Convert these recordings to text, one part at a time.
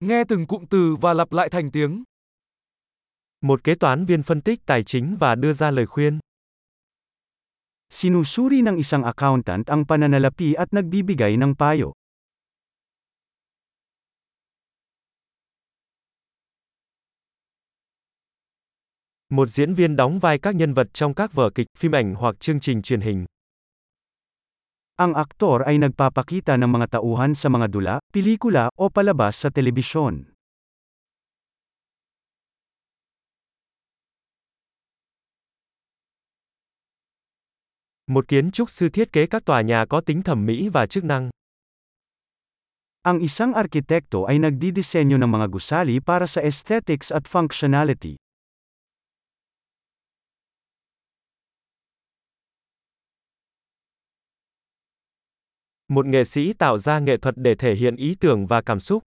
Nghe từng cụm từ và lặp lại thành tiếng. Một kế toán viên phân tích tài chính và đưa ra lời khuyên. Sinusuri ng isang accountant ang pananalapi at nagbibigay ng payo. Một diễn viên đóng vai các nhân vật trong các vở kịch, phim ảnh hoặc chương trình truyền hình. Ang aktor ay nagpapakita ng mga tauhan sa mga dula, pelikula, o palabas sa telebisyon. Một kiến trúc sư thiết kế các tòa nhà có tính thẩm mỹ và chức năng. Ang isang arkitekto ay nagdidisenyo ng mga gusali para sa aesthetics at functionality. Một nghệ sĩ tạo ra nghệ thuật để thể hiện ý tưởng và cảm xúc.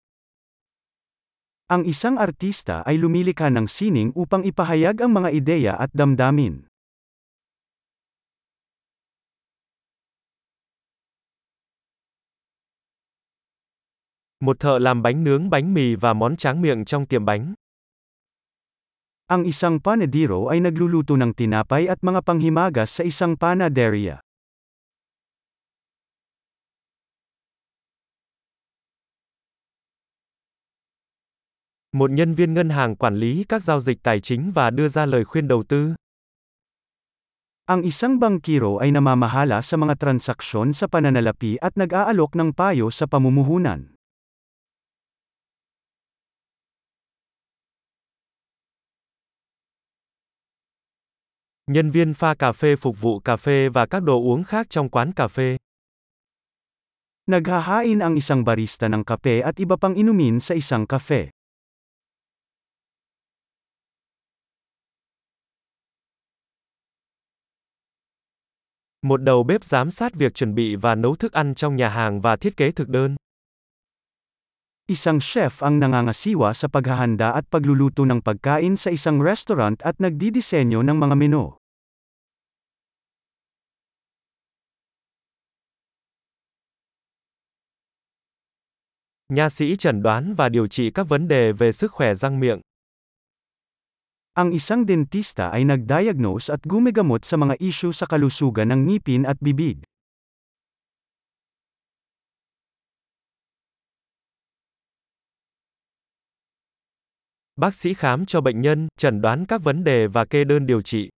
Ang isang artista ay lumilikha ng sining upang ipahayag ang mga ideya at damdamin. Một thợ làm bánh nướng bánh mì và món tráng miệng trong tiệm bánh. Ang isang panadero ay nagluluto ng tinapay at mga panghimagas sa isang panaderia. Một nhân viên ngân hàng quản lý các giao dịch tài chính và đưa ra lời khuyên đầu tư. Ang isang bangkiro ay namamahala sa mga transaksyon sa pananalapi at nag-aalok ng payo sa pamumuhunan. Nhân viên pha cà phê phục vụ cà phê và các đồ uống khác trong quán cà phê. Naghahain ang isang barista ng kape at iba pang inumin sa isang kafe. Một đầu bếp giám sát việc chuẩn bị và nấu thức ăn trong nhà hàng và thiết kế thực đơn. Isang chef ang nangangasiwa sa paghahanda at pagluluto ng pagkain sa isang restaurant at nagdidisenyo ng mga menu. Nha sĩ chẩn đoán và điều trị các vấn đề về sức khỏe răng miệng. Ang isang dentista ay nagdiagnose at gumigamot sa mga isyu sa kalusugan ng ngipin at bibig. Bác sĩ khám cho bệnh nhân, chẩn đoán các vấn đề và kê đơn điều trị.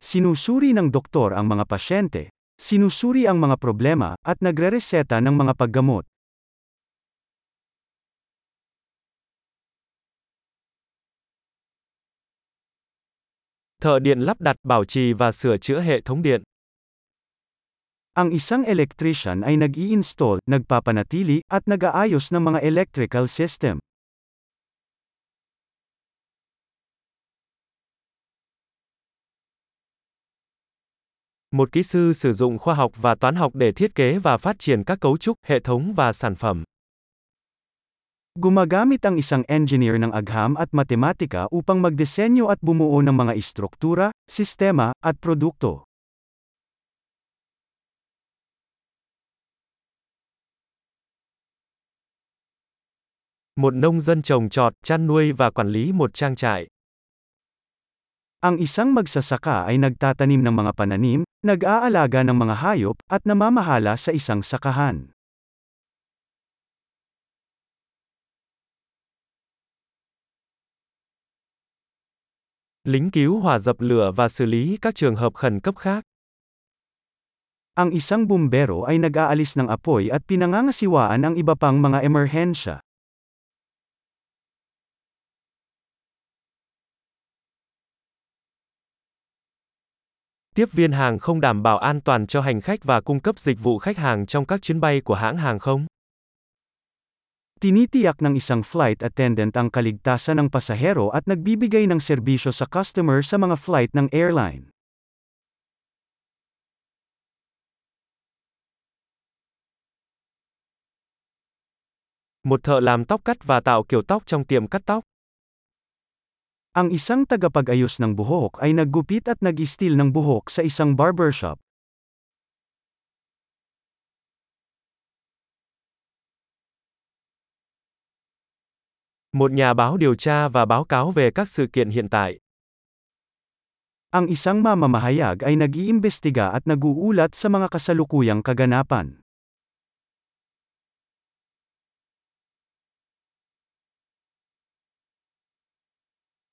Sinusuri ng doktor ang mga pasyente, sinusuri ang mga problema, at nagrereseta ng mga paggamot. Thợ điện lắp đặt, bảo trì và sửa chữa hệ thống điện. Ang isang electrician ay nag-i-install, nagpapanatili, at nag-aayos ng mga electrical system. Một kỹ sư sử dụng khoa học và toán học để thiết kế và phát triển các cấu trúc, hệ thống và sản phẩm. Gumagamit ang isang engineer ng agham at matematika upang magdisenyo at bumuo ng mga istruktura, sistema, at produkto. Một nông dân trồng trọt, chăn nuôi và quản lý một trang trại. Ang isang magsasaka ay nagtatanim ng mga pananim, nag-aalaga ng mga hayop, at namamahala sa isang sakahan. Lính cứu hỏa dập lửa và xử lý các trường hợp khẩn cấp khác. Ang isang bumbero ay nag-aalis ng apoy at pinangangasiwaan ang iba pang mga emerhensya. Tiếp viên hàng không đảm bảo an toàn cho hành khách và cung cấp dịch vụ khách hàng trong các chuyến bay của hãng hàng không. Tinitiyak ng isang flight attendant ang kaligtasan ng pasahero at nagbibigay ng serbisyo sa customer sa mga flight ng airline. Một thợ làm tóc cắt và tạo kiểu tóc trong tiệm cắt tóc. Ang isang tagapag-ayos ng buhok ay naggupit at nag-istil ng buhok sa isang barbershop. Một nhà báo điều tra và báo cáo về các sự kiện hiện tại. Ang isang mamamahayag ay nag-iimbestiga at nag-uulat sa mga kasalukuyang kaganapan.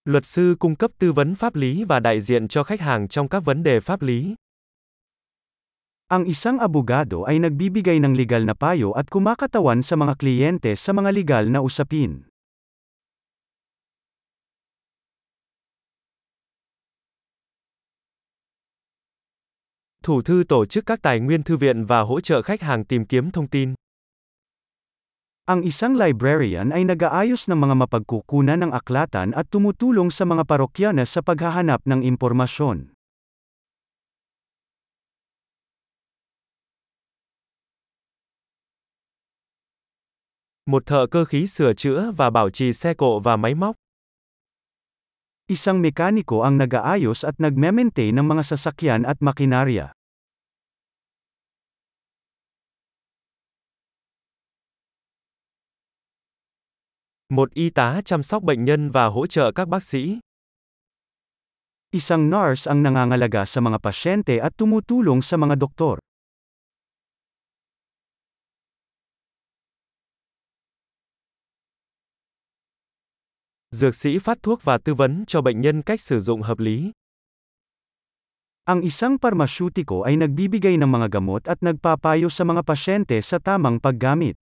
Luật sư cung cấp tư vấn pháp lý và đại diện cho khách hàng trong các vấn đề pháp lý. Ang isang abogado ay nagbibigay ng legal na payo at kumakatawan sa mga kliyente sa mga legal na usapin. Thủ thư tổ chức các tài nguyên thư viện và hỗ trợ khách hàng tìm kiếm thông tin. Ang isang librarian ay nag-aayos ng mga mapagkukunan ng aklatan at tumutulong sa mga parokyana sa paghahanap ng impormasyon. Một thợ cơ khí sửa chữa và bảo trì xe cộ và máy móc. Isang mekaniko ang nag-aayos at nagme-maintain ng mga sasakyan at makinarya. Một y tá chăm sóc bệnh nhân và hỗ trợ các bác sĩ. Isang nurse ang nangangalaga sa mga pasyente at tumutulong sa mga doktor. Dược sĩ phát thuốc và tư vấn cho bệnh nhân cách sử dụng hợp lý. Ang isang parmasyutiko ay nagbibigay ng mga gamot at nagpapayo sa mga pasyente sa tamang paggamit.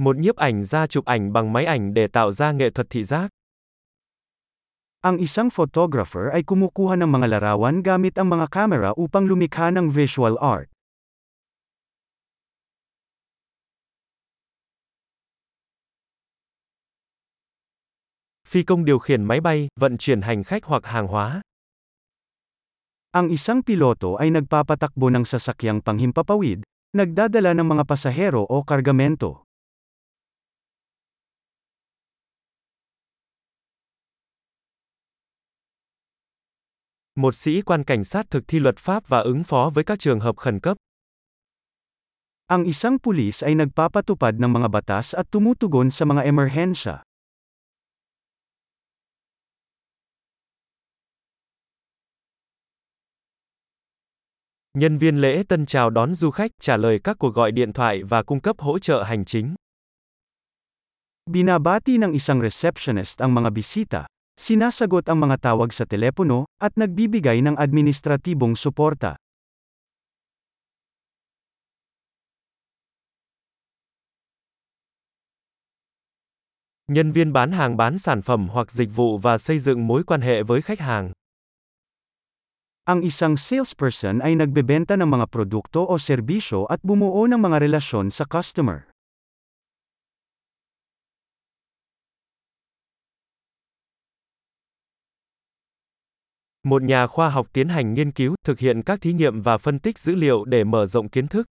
Một nhiếp ảnh gia chụp ảnh bằng máy ảnh để tạo ra nghệ thuật thị giác. Ang isang photographer ay kumukuha ng mga larawan gamit ang mga kamera upang lumikha ng visual art. Phi công điều khiển máy bay, vận chuyển hành khách hoặc hàng hóa. Ang isang piloto ay nagpapatakbo ng sasakyang panghimpapawid, nagdadala ng mga pasahero o kargamento. Một sĩ quan cảnh sát thực thi luật pháp và ứng phó với các trường hợp khẩn cấp. Ang isang pulis ay nagpapatupad ng mga batas at tumutugon sa mga emerhensya. Nhân viên lễ tân chào đón du khách, trả lời các cuộc gọi điện thoại và cung cấp hỗ trợ hành chính. Binabati ng isang receptionist ang mga bisita, sinasagot ang mga tawag sa telepono, at nagbibigay ng administratibong suporta. Nhân viên bán hàng bán sản phẩm hoặc dịch vụ và xây dựng mối quan hệ với khách hàng. Ang isang salesperson ay nagbebenta ng mga produkto o serbisyo at bumuo ng mga relasyon sa customer. Một nhà khoa học tiến hành nghiên cứu, thực hiện các thí nghiệm và phân tích dữ liệu để mở rộng kiến thức.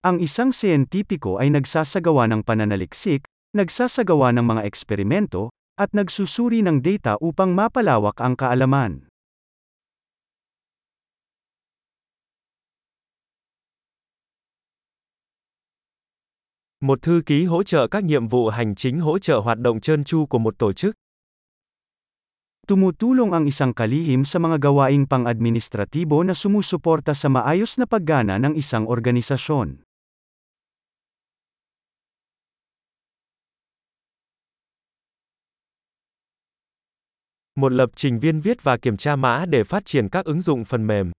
Ang isang siyentipiko ay nagsasagawa ng pananaliksik, nagsasagawa ng mga eksperimento, at nagsusuri ng data upang mapalawak ang kaalaman. Một thư ký hỗ trợ các nhiệm vụ hành chính hỗ trợ hoạt động trơn tru của một tổ chức. Tumutulong ang isang kalihim sa mga gawaing pang-administratibo na sumusuporta sa maayos na paggana ng isang organisasyon. Một lập trình viên viết và kiểm tra mã để phát triển các ứng dụng phần mềm.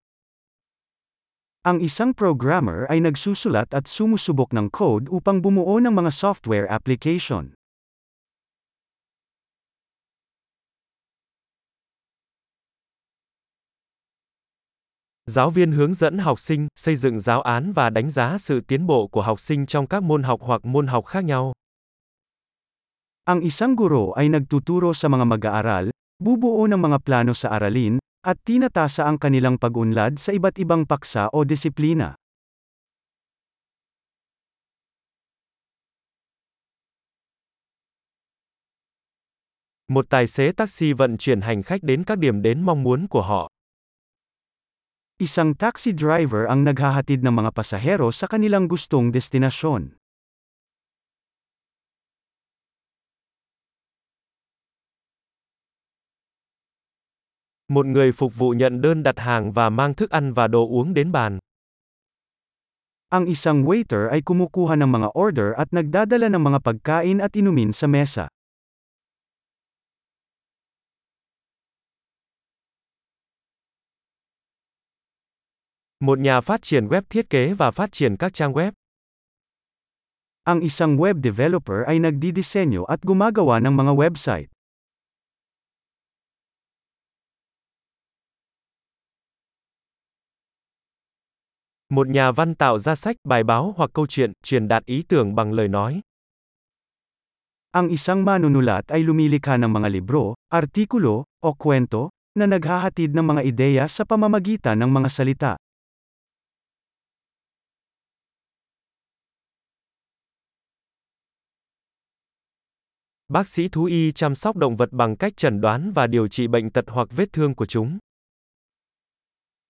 Ang isang programmer ay nagsusulat at sumusubok ng code upang bumuo ng mga software application. Giáo viên hướng dẫn học sinh xây dựng giáo án và đánh giá sự tiến bộ của học sinh trong các môn học hoặc môn học khác nhau. Ang isang guro ay nagtuturo sa mga mag-aaral, bubuo ng mga plano sa aralin, at tinatasa ang kanilang pag-unlad sa iba't ibang paksa o disiplina. Một tài xế taxi vận chuyển hành khách đến các điểm đến mong muốn của họ. Isang taxi driver ang naghahatid ng mga pasahero sa kanilang gustong destinasyon. Một người phục vụ nhận đơn đặt hàng và mang thức ăn và đồ uống đến bàn. Ang isang waiter ay kumukuha ng mga order at nagdadala ng mga pagkain at inumin sa mesa. Một nhà phát triển web thiết kế và phát triển các trang web. Ang isang web developer ay nagdidisenyo at gumagawa ng mga website. Một nhà văn tạo ra sách, bài báo hoặc câu chuyện, truyền đạt ý tưởng bằng lời nói. Ang isang manunulat ay lumilikha ng mga libro, artikulo, o kwento, na naghahatid ng mga ideya sa pamamagitan ng mga salita. Bác sĩ thú y chăm sóc động vật bằng cách chẩn đoán và điều trị bệnh tật hoặc vết thương của chúng.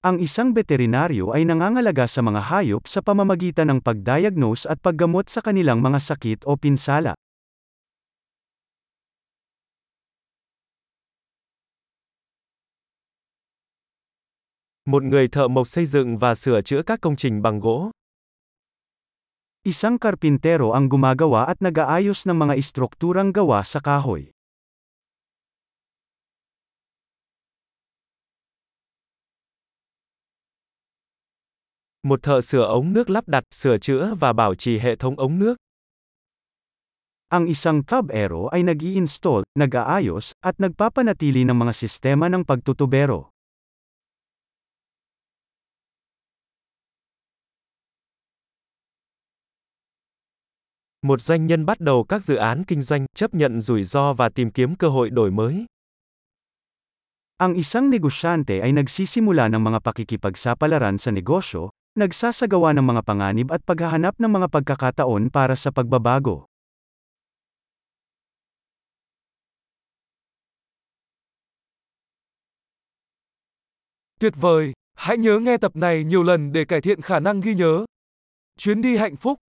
Ang isang veterinaryo ay nangangalaga sa mga hayop sa pamamagitan ng pagdiagnose at paggamot sa kanilang mga sakit o pinsala. Một người thợ mộc xây dựng và sửa chữa các công trình bằng gỗ. Isang karpintero ang gumagawa at nag-aayos ng mga istrukturang gawa sa kahoy. Một thợ sửa ống nước lắp đặt, sửa chữa và bảo trì hệ thống ống nước. Ang isang tubero ay nag-i-install, nag-aayos, at nagpapanatili ng mga sistema ng pagtutubero. Một doanh nhân bắt đầu các dự án kinh doanh, chấp nhận rủi ro và tìm kiếm cơ hội đổi mới. Ang isang negosyante ay nagsisimula ng mga pakikipagsapalaran sa negosyo, nagsasagawa ng mga panganib at paghahanap ng mga pagkakataon para sa pagbabago. Tuyệt vời! Hãy nhớ nghe tập này nhiều lần để cải thiện khả năng ghi nhớ. Chuyến đi hạnh phúc